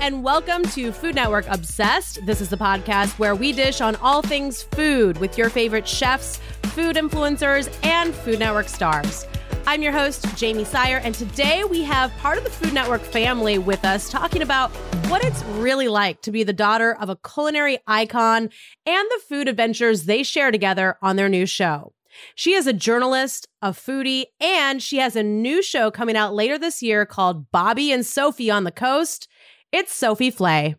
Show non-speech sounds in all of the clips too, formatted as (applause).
and welcome to Food Network Obsessed. This is the podcast where we dish on all things food with your favorite chefs, food influencers, and Food Network stars. I'm your host, Jamie Sire, and today we have part of the Food Network family with us talking about what it's really like to be the daughter of a culinary icon and the food adventures they share together on their new show. She is a journalist, a foodie, and she has a new show coming out later this year called Bobby and Sophie on the Coast. It's Sophie Flay.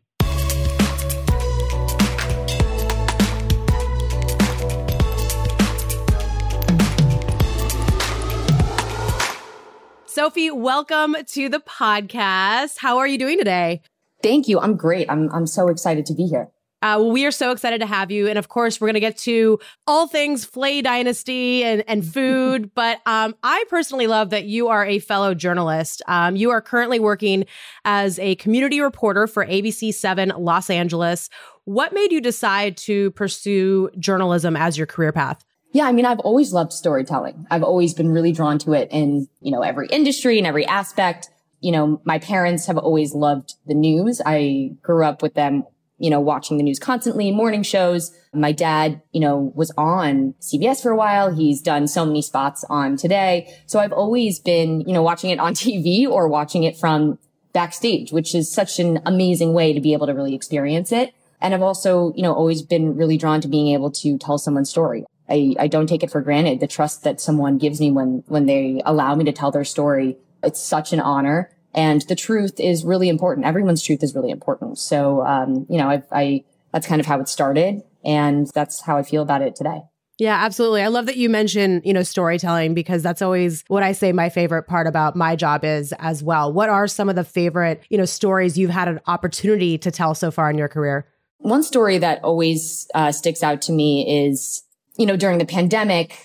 Sophie, welcome to the podcast. How are you doing today? Thank you. I'm great. I'm I'm so excited to be here. Uh, we are so excited to have you. And of course, we're going to get to all things Flay Dynasty and, and food. (laughs) but um, I personally love that you are a fellow journalist. Um, you are currently working as a community reporter for ABC 7 Los Angeles. What made you decide to pursue journalism as your career path? Yeah, I mean, I've always loved storytelling. I've always been really drawn to it in, you know, every industry and every aspect. You know, my parents have always loved the news. I grew up with them you know, watching the news constantly, morning shows. My dad, you know, was on CBS for a while. He's done so many spots on today. So I've always been, you know, watching it on (laughs) TV or watching it from backstage, which is such an amazing way to be able to really experience it. And I've also, you know, always been really drawn to being able to tell someone's story. I, I don't take it for granted. The trust that someone gives me when, when they allow me to tell their story. It's such an honor. And the truth is really important. Everyone's truth is really important. So, um, you know, I, I, that's kind of how it started. And that's how I feel about it today. Yeah, absolutely. I love that you mention, you know, storytelling because that's always what I say my favorite part about my job is as well. What are some of the favorite, you know, stories you've had an opportunity to tell so far in your career? One story that always uh, sticks out to me is, you know, during the pandemic,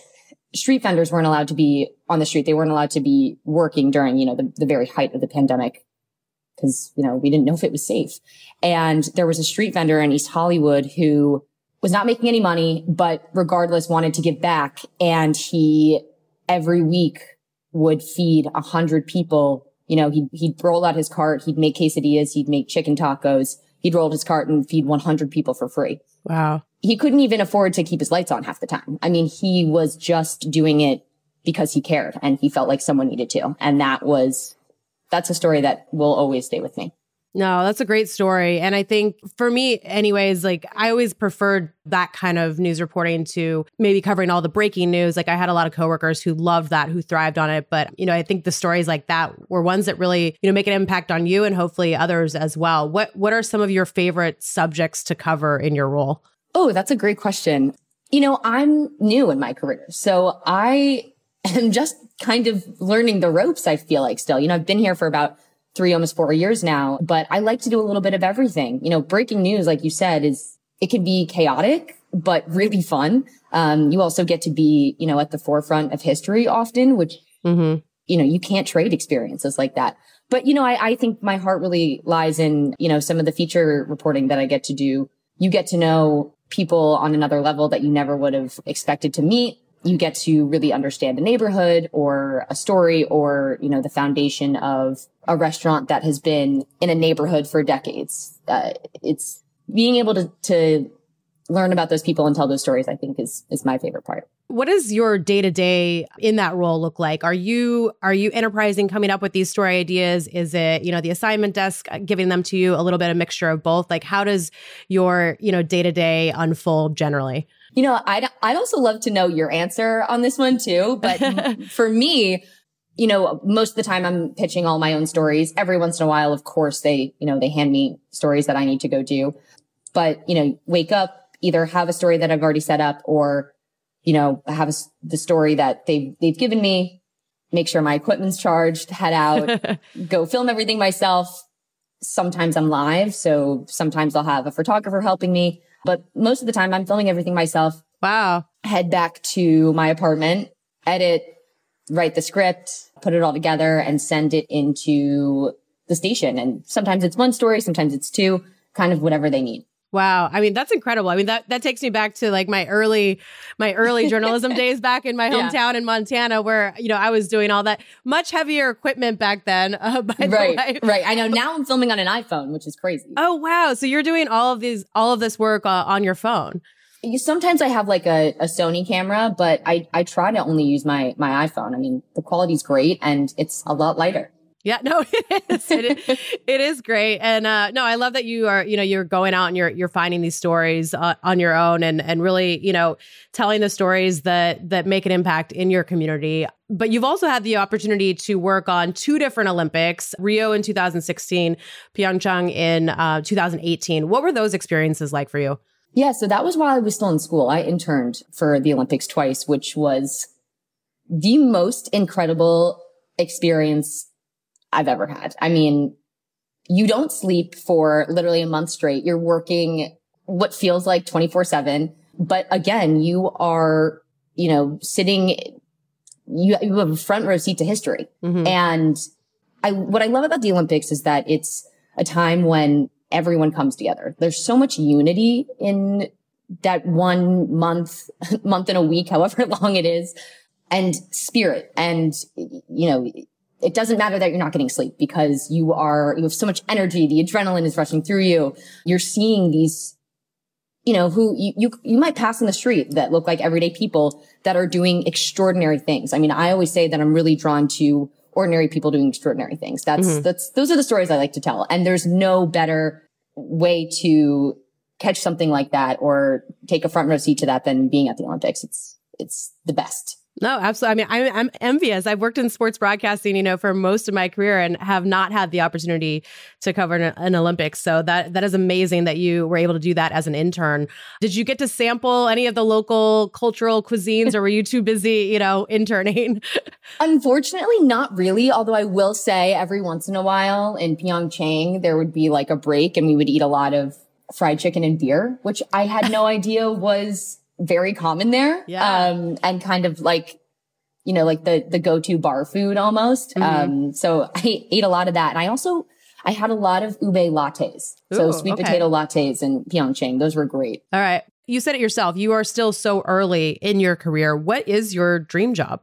street vendors weren't allowed to be on the street. They weren't allowed to be working during, you know, the, the very height of the pandemic because, you know, we didn't know if it was safe. And there was a street vendor in East Hollywood who was not making any money, but regardless wanted to give back. And he every week would feed a hundred people. You know, he'd, he'd roll out his cart. He'd make quesadillas. He'd make chicken tacos. He'd roll his cart and feed 100 people for free. Wow he couldn't even afford to keep his lights on half the time. I mean, he was just doing it because he cared and he felt like someone needed to. And that was, that's a story that will always stay with me. No, that's a great story. And I think for me, anyways, like I always preferred that kind of news reporting to maybe covering all the breaking news. Like I had a lot of coworkers who loved that, who thrived on it. But, you know, I think the stories like that were ones that really, you know, make an impact on you and hopefully others as well. What what are some of your favorite subjects to cover in your role? Oh, that's a great question. You know, I'm new in my career. So I am just kind of learning the ropes, I feel like still. You know, I've been here for about three, almost four years now, but I like to do a little bit of everything. You know, breaking news, like you said, is it can be chaotic, but really fun. Um, you also get to be, you know, at the forefront of history often, which, mm-hmm. you know, you can't trade experiences like that. But, you know, I, I think my heart really lies in, you know, some of the feature reporting that I get to do. You get to know people on another level that you never would have expected to meet. You get to really understand a neighborhood or a story or, you know, the foundation of a restaurant that has been in a neighborhood for decades. Uh, it's being able to, to learn about those people and tell those stories, I think is, is my favorite part. What does your day to day in that role look like? Are you are you enterprising, coming up with these story ideas? Is it you know the assignment desk uh, giving them to you? A little bit of mixture of both. Like how does your you know day to day unfold generally? You know, I'd I'd also love to know your answer on this one too. But (laughs) for me, you know, most of the time I'm pitching all my own stories. Every once in a while, of course, they you know they hand me stories that I need to go do. But you know, wake up, either have a story that I've already set up or you know, have a, the story that they've, they've given me, make sure my equipment's charged, head out, (laughs) go film everything myself. Sometimes I'm live. So sometimes I'll have a photographer helping me, but most of the time I'm filming everything myself. Wow. Head back to my apartment, edit, write the script, put it all together and send it into the station. And sometimes it's one story, sometimes it's two, kind of whatever they need. Wow. I mean, that's incredible. I mean, that, that takes me back to like my early, my early journalism (laughs) days back in my hometown yeah. in Montana where, you know, I was doing all that much heavier equipment back then. Uh, (laughs) right. Right. I know now I'm filming on an iPhone, which is crazy. Oh, wow. So you're doing all of these, all of this work uh, on your phone. Sometimes I have like a, a Sony camera, but I, I try to only use my, my iPhone. I mean, the quality's great and it's a lot lighter. Yeah, (laughs) no, it is. It is, it is great, and uh, no, I love that you are. You know, you're going out and you're you're finding these stories uh, on your own, and and really, you know, telling the stories that that make an impact in your community. But you've also had the opportunity to work on two different Olympics: Rio in 2016, Pyeongchang in uh, 2018. What were those experiences like for you? Yeah, so that was while I was still in school. I interned for the Olympics twice, which was the most incredible experience I've ever had. I mean, you don't sleep for literally a month straight. You're working what feels like 24 seven. But again, you are, you know, sitting, you, you have a front row seat to history. Mm-hmm. And I, what I love about the Olympics is that it's a time when everyone comes together. There's so much unity in that one month, (laughs) month and a week, however (laughs) long it is, and spirit. And, you know, it doesn't matter that you're not getting sleep because you are, you have so much energy. The adrenaline is rushing through you. You're seeing these, you know, who you, you, you might pass in the street that look like everyday people that are doing extraordinary things. I mean, I always say that I'm really drawn to ordinary people doing extraordinary things. That's, mm-hmm. that's, those are the stories I like to tell. And there's no better way to catch something like that or take a front row seat to that than being at the Olympics. It's, it's the best. No, absolutely. I mean, I'm, I'm, envious. I've worked in sports broadcasting, you know, for most of my career and have not had the opportunity to cover an, an, Olympics. So that that is amazing that you were able to do that as an intern. Did you get to sample any of the local cultural cuisines, or were you too busy, you know, interning? (laughs) Unfortunately, not really. Although I will say, every once in a while in Pyeongchang, there would be like a break, and we would eat a lot of fried chicken and beer, which I had no (laughs) idea was very common there. Yeah. Um, and kind of like, you know, like the, the go-to bar food almost. Mm-hmm. Um, so (laughs) I ate a lot of that. And I also, I had a lot of ube lattes. Ooh, so sweet okay. potato lattes in Pyeongchang. Those were great. All right. You said it yourself. You are still so early in your career. What is your dream job?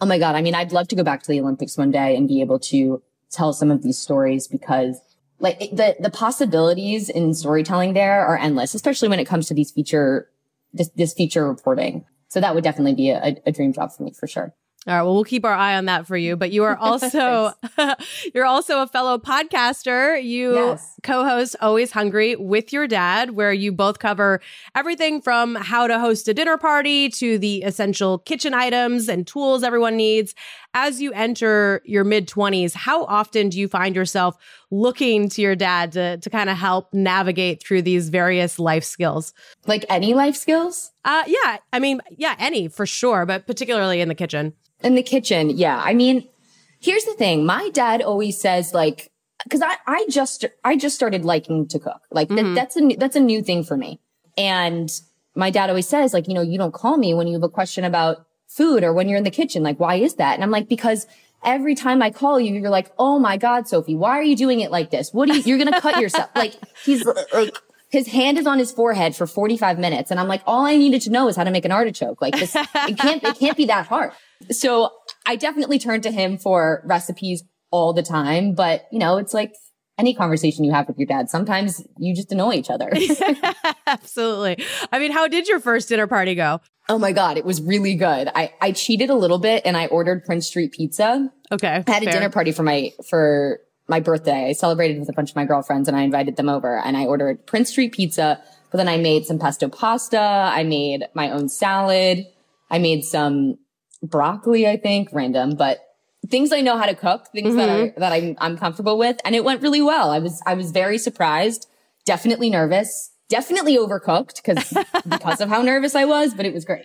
Oh my God. I mean, I'd love to go back to the Olympics one day and be able to tell some of these stories because like the, the possibilities in storytelling there are endless, especially when it comes to these feature this, this feature reporting. So that would definitely be a, a dream job for me for sure. All right. Well, we'll keep our eye on that for you. But you are (laughs) also (laughs) you're also a fellow podcaster. You yes. co-host Always Hungry with your dad, where you both cover everything from how to host a dinner party to the essential kitchen items and tools everyone needs. As you enter your mid 20s, how often do you find yourself looking to your dad to, to kind of help navigate through these various life skills? Like any life skills? Uh yeah. I mean, yeah, any for sure, but particularly in the kitchen. In the kitchen, yeah. I mean, here's the thing. My dad always says like, cause I, I just, I just started liking to cook. Like mm-hmm. that's a, that's a new thing for me. And my dad always says like, you know, you don't call me when you have a question about food or when you're in the kitchen. Like, why is that? And I'm like, because every time I call you, you're like, Oh my God, Sophie, why are you doing it like this? What are you, you're going to cut yourself. (laughs) like he's like, his hand is on his forehead for 45 minutes. And I'm like, all I needed to know is how to make an artichoke. Like this, it can't, it can't be that hard. So I definitely turn to him for recipes all the time. But, you know, it's like any conversation you have with your dad. Sometimes you just annoy each other. (laughs) (laughs) Absolutely. I mean, how did your first dinner party go? Oh my God, it was really good. I, I cheated a little bit and I ordered Prince Street Pizza. Okay. I had fair. a dinner party for my, for my birthday. I celebrated with a bunch of my girlfriends and I invited them over and I ordered Prince Street Pizza, but then I made some pesto pasta. I made my own salad. I made some broccoli, I think, random, but things I know how to cook, things mm-hmm. that I, that I'm, I'm comfortable with. And it went really well. I was, I was very surprised, definitely nervous, definitely overcooked because, (laughs) because of how nervous I was, but it was great.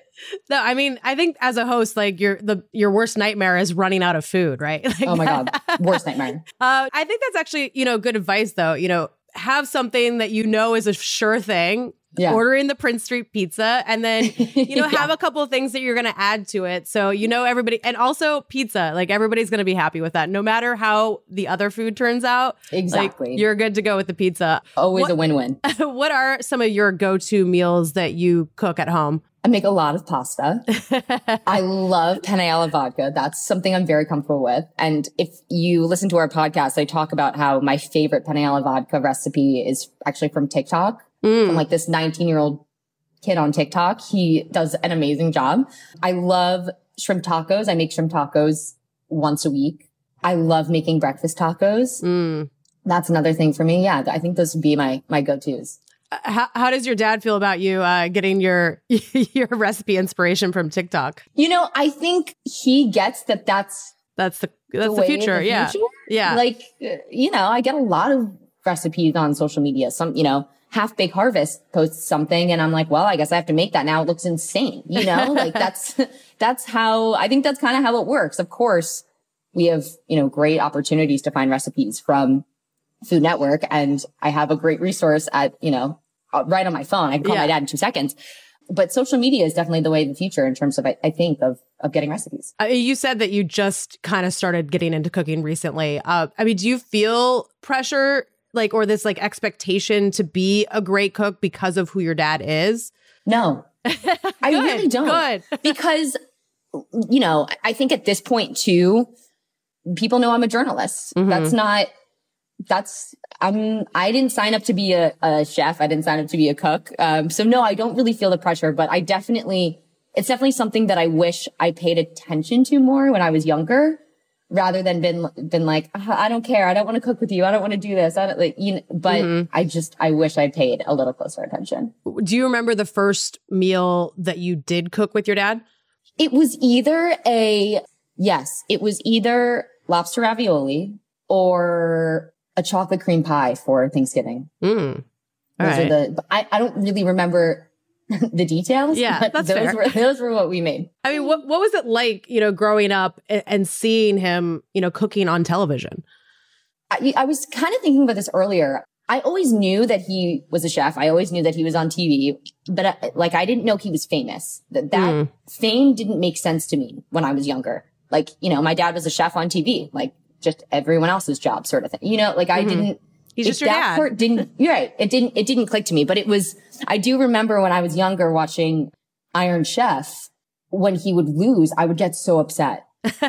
No, I mean, I think as a host, like your, the, your worst nightmare is running out of food, right? (laughs) Like oh my God. (laughs) Worst nightmare. Uh, I think that's actually, you know, good advice though, you know, have something that you know is a sure thing yeah. ordering the Prince Street pizza and then, (laughs) you know, yeah. have a couple of things that you're going to add to it. So, you know, everybody, and also pizza, like everybody's going to be happy with that. No matter how the other food turns out. Exactly. Like, you're good to go with the pizza. Always what, a win win. (laughs) what are some of your go to meals that you cook at home? I make a lot of pasta. (laughs) I love penne alla vodka. That's something I'm very comfortable with. And if you listen to our podcast, I talk about how my favorite penne alla vodka recipe is actually from TikTok, mm. from like this 19 year old kid on TikTok. He does an amazing job. I love shrimp tacos. I make shrimp tacos once a week. I love making breakfast tacos. Mm. That's another thing for me. Yeah, I think those would be my my go-tos how, how does your dad feel about you uh, getting your (laughs) your recipe inspiration from TikTok? You know, I think he gets that. That's that's the that's the, the future. The yeah, future. yeah. Like you know, I get a lot of recipes on social media. Some you know, Half Baked Harvest posts something, and I'm like, well, I guess I have to make that now. It looks insane. You know, (laughs) like that's that's how I think that's kind of how it works. Of course, we have you know great opportunities to find recipes from Food Network and I have a great resource at, you know, uh, right on my phone. I can call yeah. my dad in two seconds. But social media is definitely the way of the future in terms of, I, I think, of of getting recipes. Uh, you said that you just kind of started getting into cooking recently. Uh, I mean, do you feel pressure, like, or this like expectation to be a great cook because of who your dad is? No, (laughs) I really don't. Good. (laughs) because, you know, I think at this point too, people know I'm a journalist. Mm-hmm. That's not that's I'm I didn't sign up to be a, a chef. I didn't sign up to be a cook. Um, so no, I don't really feel the pressure, but I definitely it's definitely something that I wish I paid attention to more when I was younger, rather than been been like I don't care. I don't want to cook with you. I don't want to do this. I don't like you. Know, but mm-hmm. I just I wish I paid a little closer attention. Do you remember the first meal that you did cook with your dad? It was either a yes, it was either lobster ravioli or a chocolate cream pie for Thanksgiving. Mm. Those right. are the, I, I don't really remember (laughs) the details. Yeah, that's those fair. were those were what we made. I mean, what what was it like, you know, growing up and seeing him, you know, cooking on television? I, I was kind of thinking about this earlier. I always knew that he was a chef. I always knew that he was on TV, but I, like I didn't know he was famous. That that mm. fame didn't make sense to me when I was younger. Like, you know, my dad was a chef on TV. Like just everyone else's job sort of thing. You know, like I mm-hmm. didn't, He's just your that dad. part didn't, (laughs) you're right. It didn't, it didn't click to me, but it was, I do remember when I was younger watching Iron Chef, when he would lose, I would get so upset. (laughs)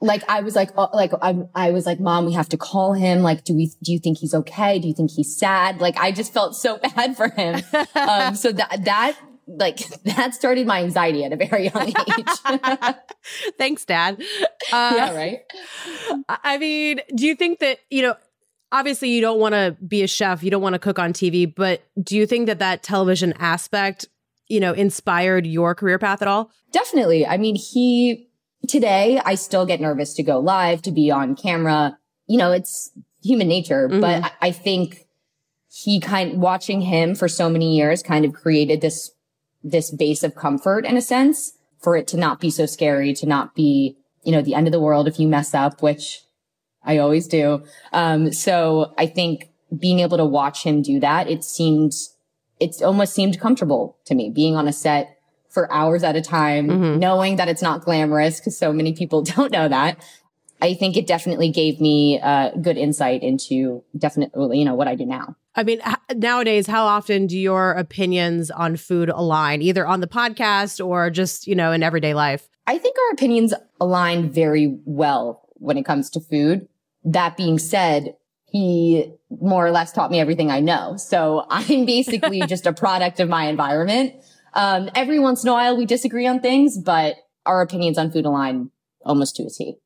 like I was like, oh, like I, I was like, mom, we have to call him. Like, do we, do you think he's okay? Do you think he's sad? Like, I just felt so (laughs) bad for him. um, so that, that like that started my anxiety at a very young age. Thanks, Dad. Uh, yeah, right. I mean, do you think that you know? Obviously, you don't want to be a chef. You don't want to cook on TV. But do you think that that television aspect, you know, inspired your career path at all? Definitely. I mean, he today I still get nervous to go live, to be on camera. You know, it's human nature. Mm-hmm. But I, I think he kind watching him for so many years kind of created this this base of comfort in a sense for it to not be so scary, to not be, you know, the end of the world if you mess up, which I always do. Um, so I think being able to watch him do that, it seemed, it almost seemed comfortable to me being on a set for hours at a time, mm-hmm. knowing that it's not glamorous because so many people (laughs) don't know that. I think it definitely gave me uh, good insight into definitely, you know, what I do now. I mean, nowadays, how often do your opinions on food align, either on the podcast or just, you know, in everyday life? I think our opinions align very well when it comes to food. That being said, he more or less taught me everything I know. So (laughs) I'm basically just a product of my environment. Um, every once in a while we disagree on things, but our opinions on food align almost to a T.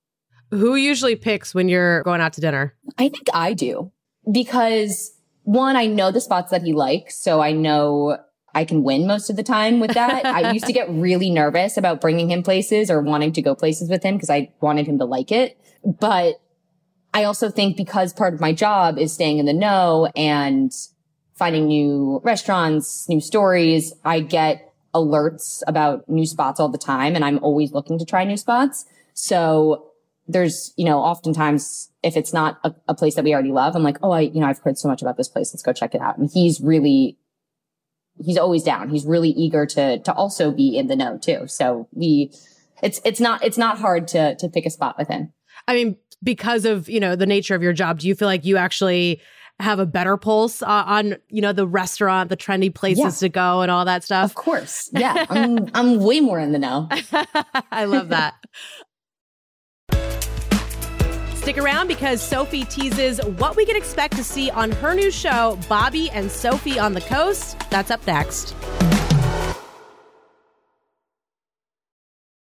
Who usually picks when you're going out to dinner? I think I do because one, I know the spots that he likes. So I know I can win most of the time with that. (laughs) I used to get really nervous about bringing him places or wanting to go places with him because I wanted him to like it. But I also think because part of my job is staying in the know and finding new restaurants, new stories, I get alerts about new spots all the time and I'm always looking to try new spots. So there's, you know, oftentimes if it's not a, a, place that we already love, I'm like, oh, I, you know, I've heard so much about this place. Let's go check it out. And he's really he's always down. He's really eager to to also be in the know too. So we it's it's not it's not hard to to pick a spot with him. I mean, because of, you know, the nature of your job, do you feel like you actually have a better pulse uh, on, you know, the restaurant, the trendy places yeah. to go and all that stuff? Of course. Yeah. I'm (laughs) I'm way more in the know. I love (laughs) that. Stick around because Sophie teases what we can expect to see on her new show, Bobby and Sophie on the Coast. That's up next.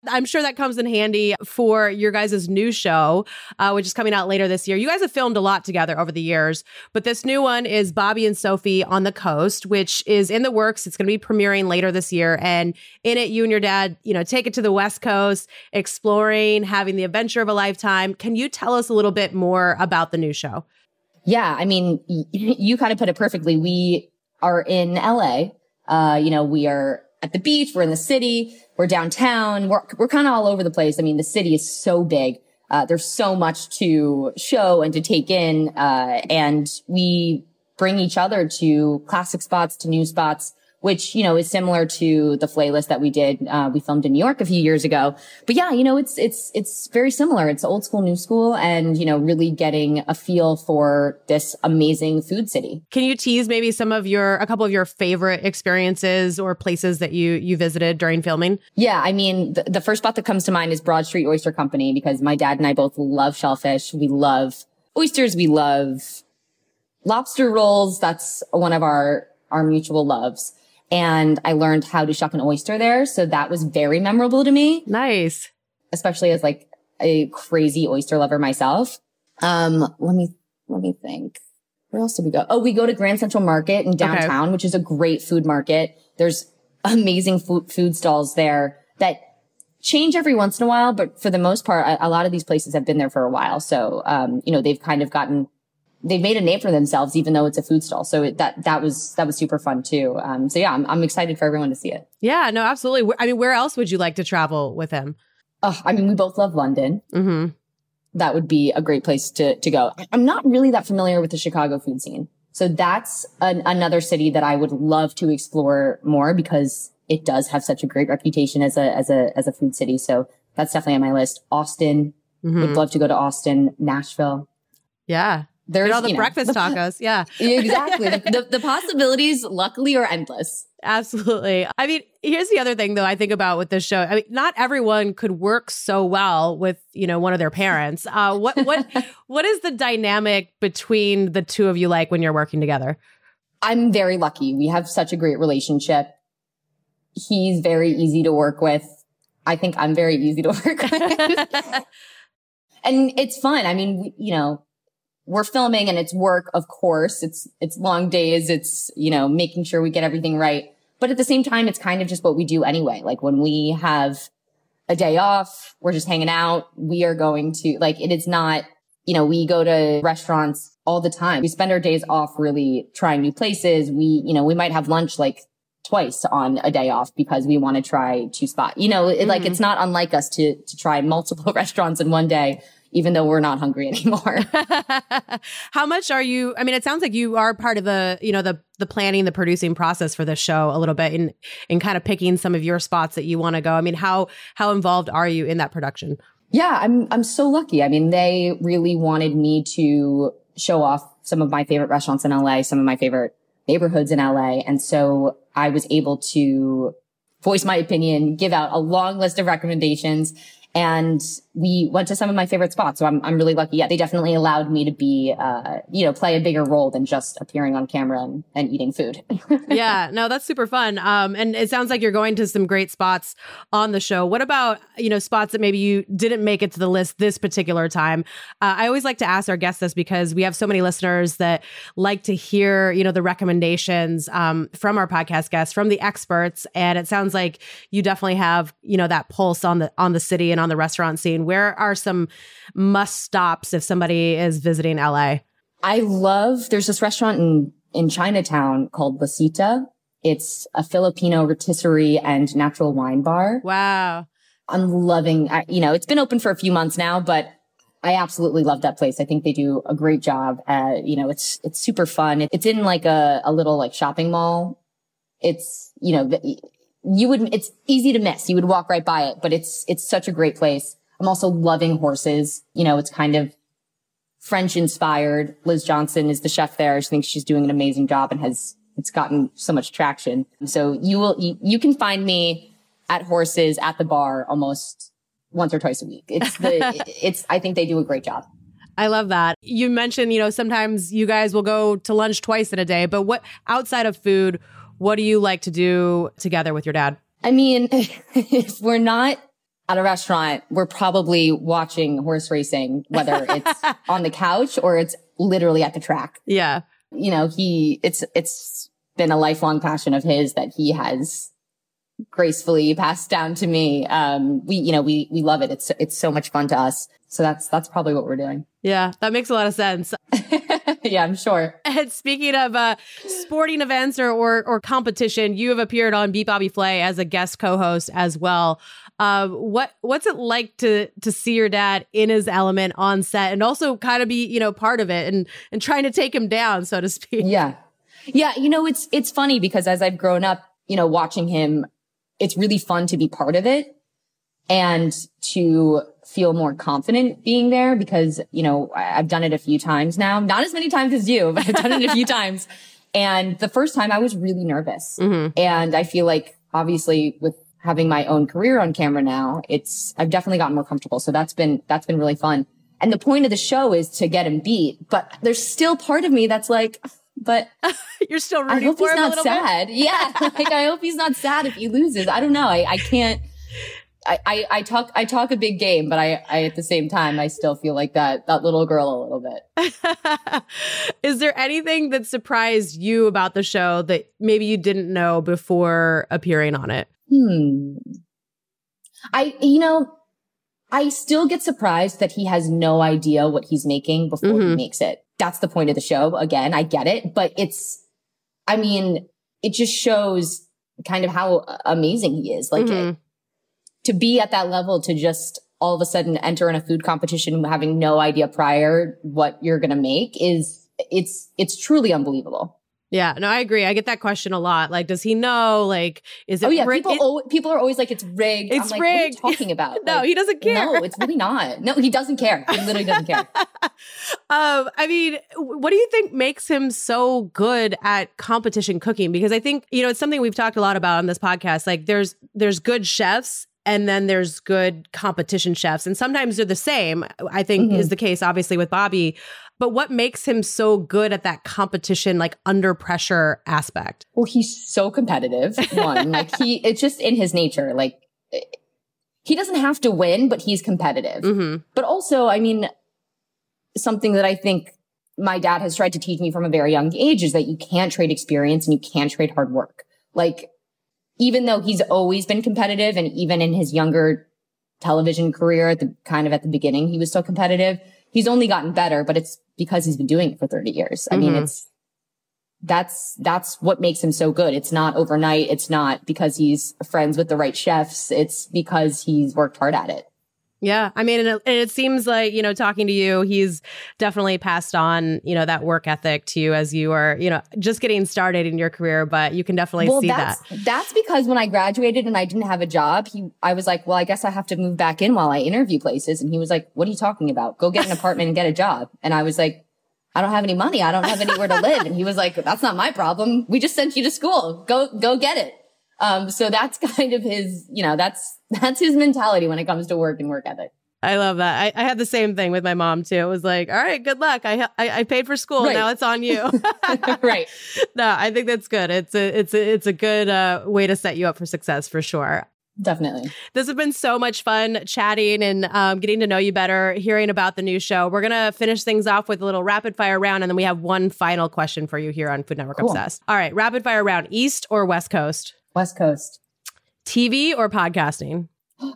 I'm sure that comes in handy for your guys' new show, uh, which is coming out later this year. You guys have filmed a lot together over the years, but this new one is Bobby and Sophie on the Coast, which is in the works. It's going to be premiering later this year. And in it, you and your dad, you know, take it to the West Coast, exploring, having the adventure of a lifetime. Can you tell us a little bit more about the new show? Yeah. I mean, you kind of put it perfectly. We are in LA. Uh, you know, we are at the beach. We're in the city. We're downtown. We're, we're kind of all over the place. I mean, the city is so big. Uh, there's so much to show and to take in. Uh, and we bring each other to classic spots, to new spots, which, you know, is similar to the playlist that we did. Uh, we filmed in New York a few years ago. But yeah, you know, it's, it's, it's very similar. It's old school, new school and, you know, really getting a feel for this amazing food city. Can you tease maybe some of your, a couple of your favorite experiences or places that you, you visited during filming? Yeah. I mean, the, the first spot that comes to mind is Broad Street Oyster Company because my dad and I both love shellfish. We love oysters. We love lobster rolls. That's one of our, our mutual loves and I learned how to shuck an oyster there. So that was very memorable to me. Nice. Especially as like a crazy oyster lover myself. Um, let me, let me think. Where else did we go? Oh, we go to Grand Central Market in downtown, okay. which is a great food market. There's amazing food, food stalls there that change every once in a while, but for the most part, a, a lot of these places have been there for a while. So, um, you know, they've kind of gotten they've made a name for themselves, even though it's a food stall. So it, that that was that was super fun too. Um, so yeah, I'm I'm excited for everyone to see it. Yeah, no, absolutely. I mean, where else would you like to travel with him? Oh, I mean, we both love London. Mm-hmm. That would be a great place to to go. I'm not really that familiar with the Chicago food scene, so that's an, another city that I would love to explore more because it does have such a great reputation as a as a as a food city. So that's definitely on my list. Austin, mm-hmm. would love to go to Austin, Nashville. Yeah, there's all the breakfast know, tacos. (laughs) Yeah, exactly. the, (laughs) the, the possibilities, luckily, are endless. Absolutely. I mean, here's the other thing though I think about with this show. I mean, not everyone could work so well with, you know, one of their parents. Uh, what what (laughs) what is the dynamic between the two of you like when you're working together? I'm very lucky. We have such a great relationship. He's very easy to work with. I think I'm very easy to work with. and it's fun. I mean, you know, we're filming and it's work, of course. It's, it's long days. It's, you know, making sure we get everything right. But at the same time, it's kind of just what we do anyway. Like when we have a day off, we're just hanging out. We are going to like, it is not, you know, we go to restaurants all the time. We spend our days off really trying new places. We, you know, we might have lunch like twice on a day off because we want to try two spot. You know, it, mm-hmm. like it's not unlike us to to try multiple (laughs) restaurants in one day even though we're not hungry anymore. (laughs) How much are you? I mean, it sounds like you are part of the, you know, the the planning, the producing process for this show a little bit and in kind of picking some of your spots that you want to go. I mean, how how involved are you in that production? Yeah, I'm I'm so lucky. I mean, they really wanted me to show off some of my favorite restaurants in LA, some of my favorite neighborhoods in LA, and so I was able to voice my opinion, give out a long list of recommendations and we went to some of my favorite spots. So I'm, I'm really lucky. Yeah, they definitely allowed me to be, uh, you know, play a bigger role than just appearing on camera and, and eating food. (laughs) yeah, no, that's super fun. Um, and it sounds like you're going to some great spots on the show. What about, you know, spots that maybe you didn't make it to the list this particular time? Uh, I always like to ask our guests this because we have so many listeners that like to hear, you know, the recommendations um, from our podcast guests, from the experts. And it sounds like you definitely have, you know, that pulse on the on the city and on the restaurant scene, where are some must stops if somebody is visiting LA? I love, there's this restaurant in, in Chinatown called Lasita. It's a Filipino rotisserie and natural wine bar. Wow. I'm loving, you know, it's been open for a few months now, but I absolutely love that place. I think they do a great job. Uh, you know, it's, it's super fun. It's in like a, a little like shopping mall it's, you know, you would, it's easy to miss. You would walk right by it, but it's, it's such a great place. I'm also loving horses. You know, it's kind of French inspired. Liz Johnson is the chef there. I think she's doing an amazing job and has, it's gotten so much traction. So you will, you, you can find me at horses at the bar almost once or twice a week. It's the, (laughs) it's, I think they do a great job. I love that. You mentioned, you know, sometimes you guys will go to lunch twice in a day, but what outside of food, what do you like to do together with your dad? I mean, (laughs) if we're not at a restaurant, we're probably watching horse racing, whether it's (laughs) on the couch or it's literally at the track. Yeah. You know, he, it's, it's been a lifelong passion of his that he has gracefully passed down to me. Um, we, you know, we, we love it. It's, it's so much fun to us. So that's, that's probably what we're doing. Yeah. That makes a lot of sense. (laughs) yeah, I'm sure. And speaking of uh, sporting events or, or, or competition, you have appeared on Beat Bobby Flay as a guest co-host as well. Uh, what what's it like to to see your dad in his element on set and also kind of be you know part of it and and trying to take him down so to speak? Yeah, yeah. You know, it's it's funny because as I've grown up, you know, watching him, it's really fun to be part of it and to feel more confident being there because, you know, I've done it a few times now, not as many times as you, (laughs) but I've done it a few times. And the first time I was really nervous. Mm-hmm. And I feel like obviously with having my own career on camera now, it's, I've definitely gotten more comfortable. So that's been, that's been really fun. And the point of the show is to get him beat, but there's still part of me that's like, but (laughs) you're still rooting I hope he's not sad. Bit? Yeah. (laughs) like I hope he's not sad if he loses. I don't know. I, I can't, I, I, I, talk I talk a big game, but I, I at the same time I still feel like that that little girl a little bit. (laughs) Is there anything that surprised you about the show that maybe you didn't know before appearing on it? Hmm. I you know, I still get surprised that he has no idea what he's making before mm-hmm. he makes it. That's the point of the show. Again, I get it, but it's I mean, it just shows kind of how amazing he is. Like mm-hmm. it, to be at that level to just all of a sudden enter in a food competition having no idea prior what you're going to make is it's it's truly unbelievable. Yeah, no, I agree. I get that question a lot. Like, does he know? Like, is it? Oh yeah, people it, people are always like, it's rigged. It's like, rigged. What are you (laughs) talking about? no, like, he doesn't care. No, it's really not. No, he doesn't care. He literally doesn't care. (laughs) um, I mean, what do you think makes him so good at competition cooking? Because I think you know it's something we've talked a lot about on this podcast. Like, there's there's good chefs and then there's good competition chefs. And sometimes they're the same i think mm-hmm. is the case obviously with bobby. But what makes him so good at that competition like under pressure aspect? Well he's so competitive one (laughs) like he it's just in his nature like he doesn't have to win but he's competitive. Mm-hmm. but also i mean something that i think my dad has tried to teach me from a very young age is that you can't trade experience and you can't trade hard work. Like even though he's always been competitive and even in his younger television career at the kind of at the beginning, he was still competitive. He's only gotten better, but it's because he's been doing it for 30 years. I mm-hmm. mean, it's, that's, that's what makes him so good. It's not overnight. It's not because he's friends with the right chefs. It's because he's worked hard at it. Yeah. I mean, and it, and it, seems like, you know, talking to you, he's definitely passed on, you know, that work ethic to you as you are, you know, just getting started in your career, but you can definitely well, see that's, that. That's because when I graduated and I didn't have a job, he, I was like, well, I guess I have to move back in while I interview places. And he was like, what are you talking about? Go get an apartment and get a job. And I was like, I don't have any money. I don't have anywhere to live. And he was like, that's not my problem. We just sent you to school. Go, go get it. Um, so that's (laughs) kind of his, you know, that's, that's his mentality when it comes to work and work ethic. I love that. I, I had the same thing with my mom too. It was like, all right, good luck. I I, I paid for school. Right. Now it's on you. (laughs) (laughs) right. No, I think that's good. It's a it's a it's a good uh, way to set you up for success for sure. Definitely. This has been so much fun chatting and um, getting to know you better, hearing about the new show. We're going to finish things off with a little rapid fire round, and then we have one final question for you here on Food Network cool. Obsessed. All right, rapid fire round East or West Coast? West Coast. TV or podcasting? (gasps)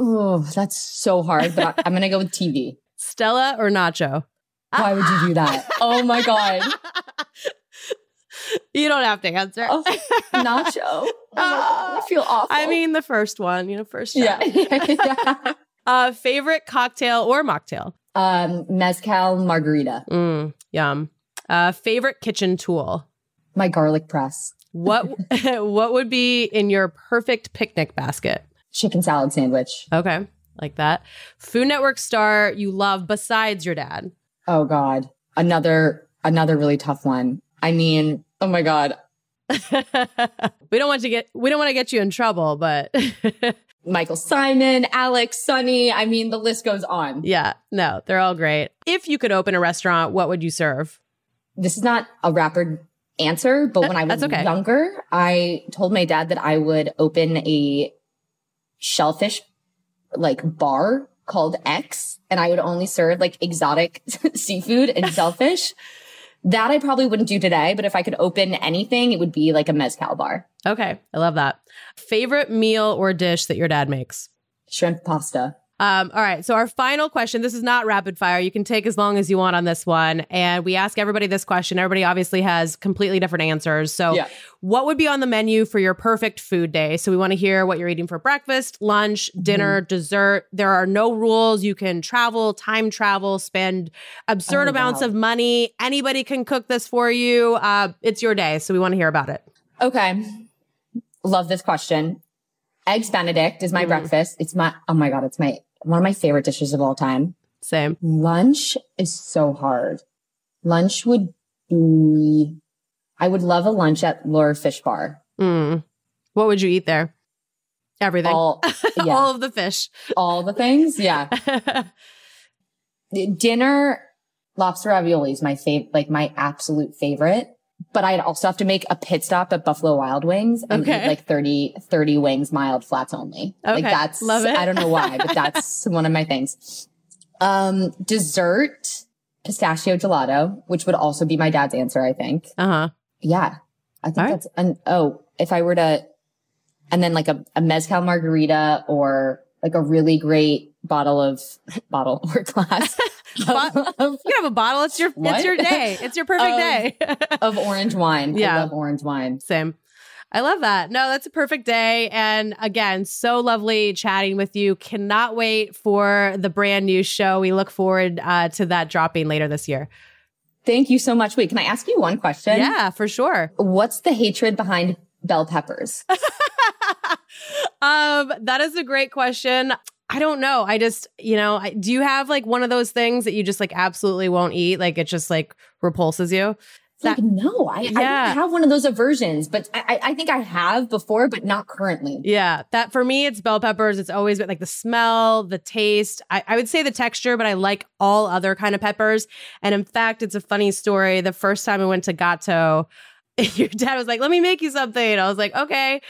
Oh, that's so hard, but I'm going to go with TV. (laughs) Stella or Nacho? Why would you do that? Oh my God. (laughs) You don't have to answer. Oh, nacho. Oh I (laughs) feel awful. I mean, the first one, you know, first. Yeah. yeah. uh, favorite cocktail or mocktail? Um, mezcal margarita. Mm, yum. Uh, favorite kitchen tool? My garlic press. What (laughs) what would be in your perfect picnic basket? Chicken salad sandwich. Okay, like that. Food Network star you love besides your dad. Oh God, another another really tough one. I mean, oh my God, (laughs) we don't want to get we don't want to get you in trouble, but (laughs) Michael Symon, Alex, Sunny. I mean, the list goes on. yeah, no, they're all great. If you could open a restaurant, what would you serve? This is not a rapid answer, but when I was okay. younger, I told my dad that I would open a shellfish like bar called X and I would only serve like exotic (laughs) seafood and shellfish. That I probably wouldn't do today, but if I could open anything, it would be like a mezcal bar. Okay, I love that. Favorite meal or dish that your dad makes? Shrimp pasta. Um, all right. So our final question. This is not rapid fire. You can take as long as you want on this one. And we ask everybody this question. Everybody obviously has completely different answers. So Yeah. what would be on the menu for your perfect food day? So we want to hear what you're eating for breakfast, lunch, dinner, dessert. There are no rules. You can travel, time travel, spend absurd Oh, amounts wow. of money. Anybody can cook this for you. Uh, it's your day. So we want to hear about it. Okay. Love this question. Eggs Benedict is my Mm. breakfast. It's my, oh my God, it's my, one of my favorite dishes of all time. Same. Lunch is so hard. Lunch would be, I would love a lunch at Lure Fish Bar. Mm. What would you eat there? Everything. All, (laughs) yeah, All all, of the fish. All the things. Yeah. (laughs) Dinner, lobster ravioli is my favorite, like my absolute favorite. But I'd also have to make a pit stop at Buffalo Wild Wings and Okay. eat like 30, 30 wings mild flats only. Like Okay. that's, Love it. I don't know why, but (laughs) that's one of my things. Um, dessert, pistachio gelato, which would also be my dad's answer, I think. uh huh. Yeah. I think All right. that's, and oh, if I were to, and then like a, a mezcal margarita or like a really great bottle of, bottle (laughs) or glass (laughs) Of, of, You can have a bottle. It's your What? it's your day. It's your perfect Um, day. (laughs) of orange wine. Yeah. I love orange wine. Same. I love that. No, that's a perfect day. And again, so lovely chatting with you. Cannot wait for the brand new show. We look forward uh, to that dropping later this year. Thank you so much. Wait, can I ask you one question? Yeah, for sure. What's the hatred behind bell peppers? (laughs) um, that is a great question. I don't know. I just, you know, I, do you have like one of those things that you just like absolutely won't eat? Like it just like repulses you? It's like, no, I, I Yeah. don't have one of those aversions, but I, I- I think I have before, but not currently. Yeah, that for me, it's bell peppers. It's always been like the smell, the taste. I, I would say the texture, but I like all other kind of peppers. And in fact, it's a funny story. The first time I went to Gato, (laughs) your dad was like, "Let me make you something." And I was like, "Okay,"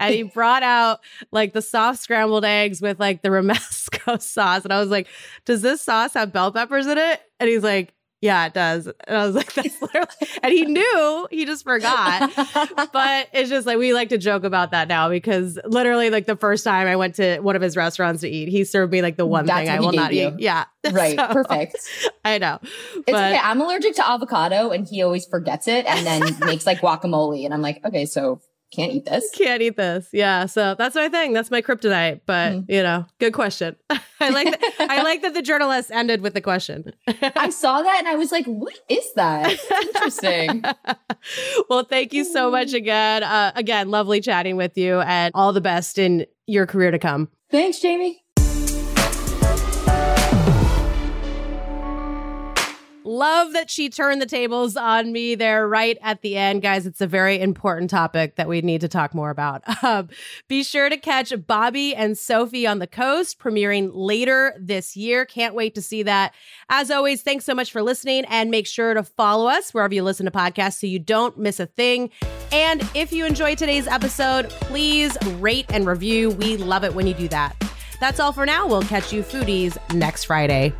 and he brought out like the soft scrambled eggs with like the (laughs) romesco sauce, and I was like, "Does this sauce have bell peppers in it?" And he's like. Yeah, it does. And I was like, (laughs) that's literally, and he knew, he just forgot (laughs) but it's just like we like to joke about that now because literally like the first time I went to one of his restaurants to eat, he served me like the one That's thing I will not you. eat. Yeah. (laughs) right. So, Perfect. I know. It's but okay. I'm allergic to avocado and he always forgets it and then makes like guacamole. And I'm like, okay, so can't eat this. can't eat this. Yeah. So that's my thing. That's my kryptonite. But Mhm. you know, good question. (laughs) I like that I (laughs) like that the journalist ended with the question. I (laughs) saw that and I was like, what is that? Interesting. well, thank you so much again. Uh, again, lovely chatting with you and all the best in your career to come. Thanks, Jamie. Love that she turned the tables on me there right at the end. Guys, it's a very important topic that we need to talk more about. (laughs) Um, be sure to catch Bobby and Sophie on the Coast, premiering later this year. Can't wait to see that. As always, thanks so much for listening and make sure to follow us wherever you listen to podcasts so you don't miss a thing. And if you enjoyed today's episode, please rate and review. We love it when you do that. That's all for now. We'll catch you foodies next Friday.